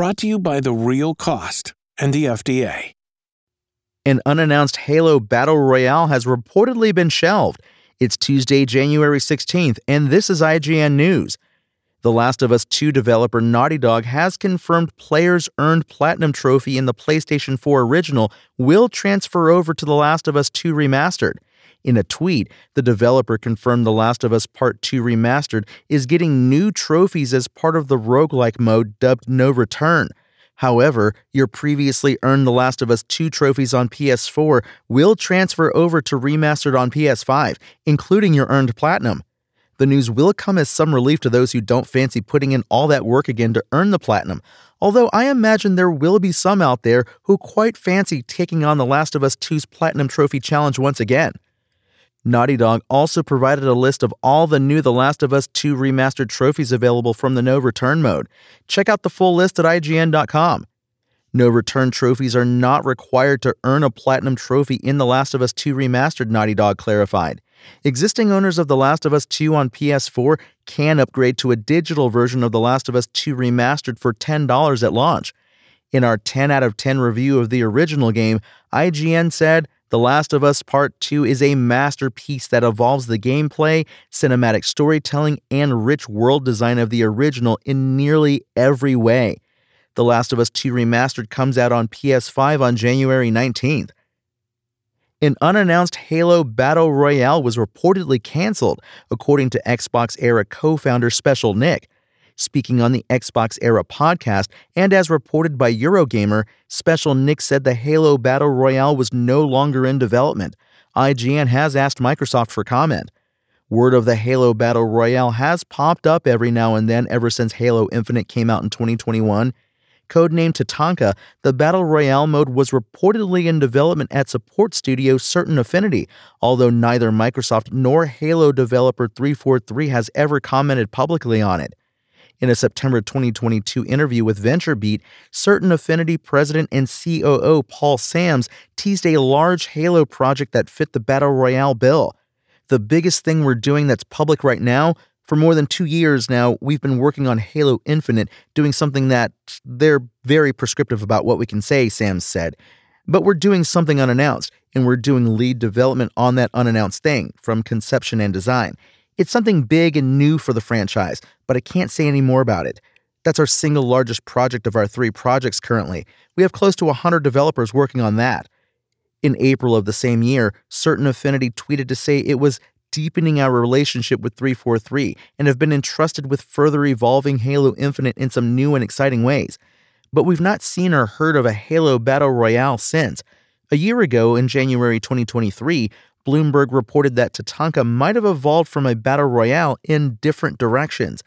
Brought to you by The Real Cost and the FDA. An unannounced Halo Battle Royale has reportedly been shelved. It's Tuesday, January 16th, and this is IGN News. The Last of Us 2 developer Naughty Dog has confirmed players' earned Platinum Trophy in the PlayStation 4 original will transfer over to The Last of Us 2 Remastered. In a tweet, the developer confirmed The Last of Us Part 2 Remastered is getting new trophies as part of the roguelike mode dubbed No Return. However, your previously earned The Last of Us 2 trophies on PS4 will transfer over to Remastered on PS5, including your earned Platinum. The news will come as some relief to those who don't fancy putting in all that work again to earn the Platinum, although I imagine there will be some out there who quite fancy taking on The Last of Us 2's Platinum Trophy Challenge once again. Naughty Dog also provided a list of all the new The Last of Us 2 remastered trophies available from the No Return mode. Check out the full list at IGN.com. No return trophies are not required to earn a platinum trophy in The Last of Us 2 Remastered, Naughty Dog clarified. Existing owners of The Last of Us 2 on PS4 can upgrade to a digital version of The Last of Us 2 Remastered for $10 at launch. In our 10 out of 10 review of the original game, IGN said, the Last of Us Part 2 is a masterpiece that evolves the gameplay, cinematic storytelling, and rich world design of the original in nearly every way. The Last of Us 2 Remastered comes out on PS5 on January 19th. An unannounced Halo Battle Royale was reportedly canceled, according to Xbox era co founder Special Nick. Speaking on the Xbox Era podcast, and as reported by Eurogamer, Special Nick said the Halo Battle Royale was no longer in development. IGN has asked Microsoft for comment. Word of the Halo Battle Royale has popped up every now and then ever since Halo Infinite came out in 2021. Codenamed Tatanka, the Battle Royale mode was reportedly in development at support studio Certain Affinity, although neither Microsoft nor Halo developer 343 has ever commented publicly on it. In a September 2022 interview with VentureBeat, Certain Affinity president and COO Paul Sams teased a large Halo project that fit the Battle Royale bill. The biggest thing we're doing that's public right now, for more than two years now, we've been working on Halo Infinite, doing something that they're very prescriptive about what we can say, Sams said. But we're doing something unannounced, and we're doing lead development on that unannounced thing, from conception and design. It's something big and new for the franchise, but I can't say any more about it. That's our single largest project of our three projects currently. We have close to 100 developers working on that. In April of the same year, Certain Affinity tweeted to say it was deepening our relationship with 343 and have been entrusted with further evolving Halo Infinite in some new and exciting ways. But we've not seen or heard of a Halo Battle Royale since. A year ago, in January 2023, Bloomberg reported that Tatanka might have evolved from a battle royale in different directions.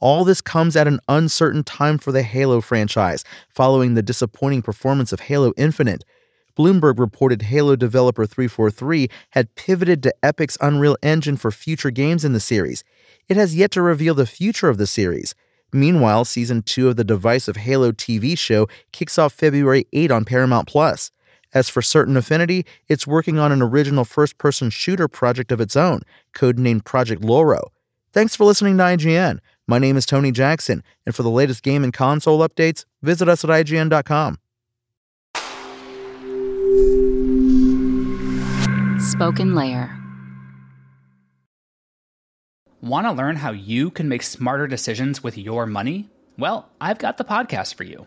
All this comes at an uncertain time for the Halo franchise, following the disappointing performance of Halo Infinite. Bloomberg reported Halo developer 343 had pivoted to Epic's Unreal Engine for future games in the series. It has yet to reveal the future of the series. Meanwhile, season 2 of the Divisive Halo TV show kicks off February 8 on Paramount Plus. As for Certain Affinity, it's working on an original first person shooter project of its own, codenamed Project Laurel. Thanks for listening to IGN. My name is Tony Jackson, and for the latest game and console updates, visit us at IGN.com. Spoken Layer. Want to learn how you can make smarter decisions with your money? Well, I've got the podcast for you.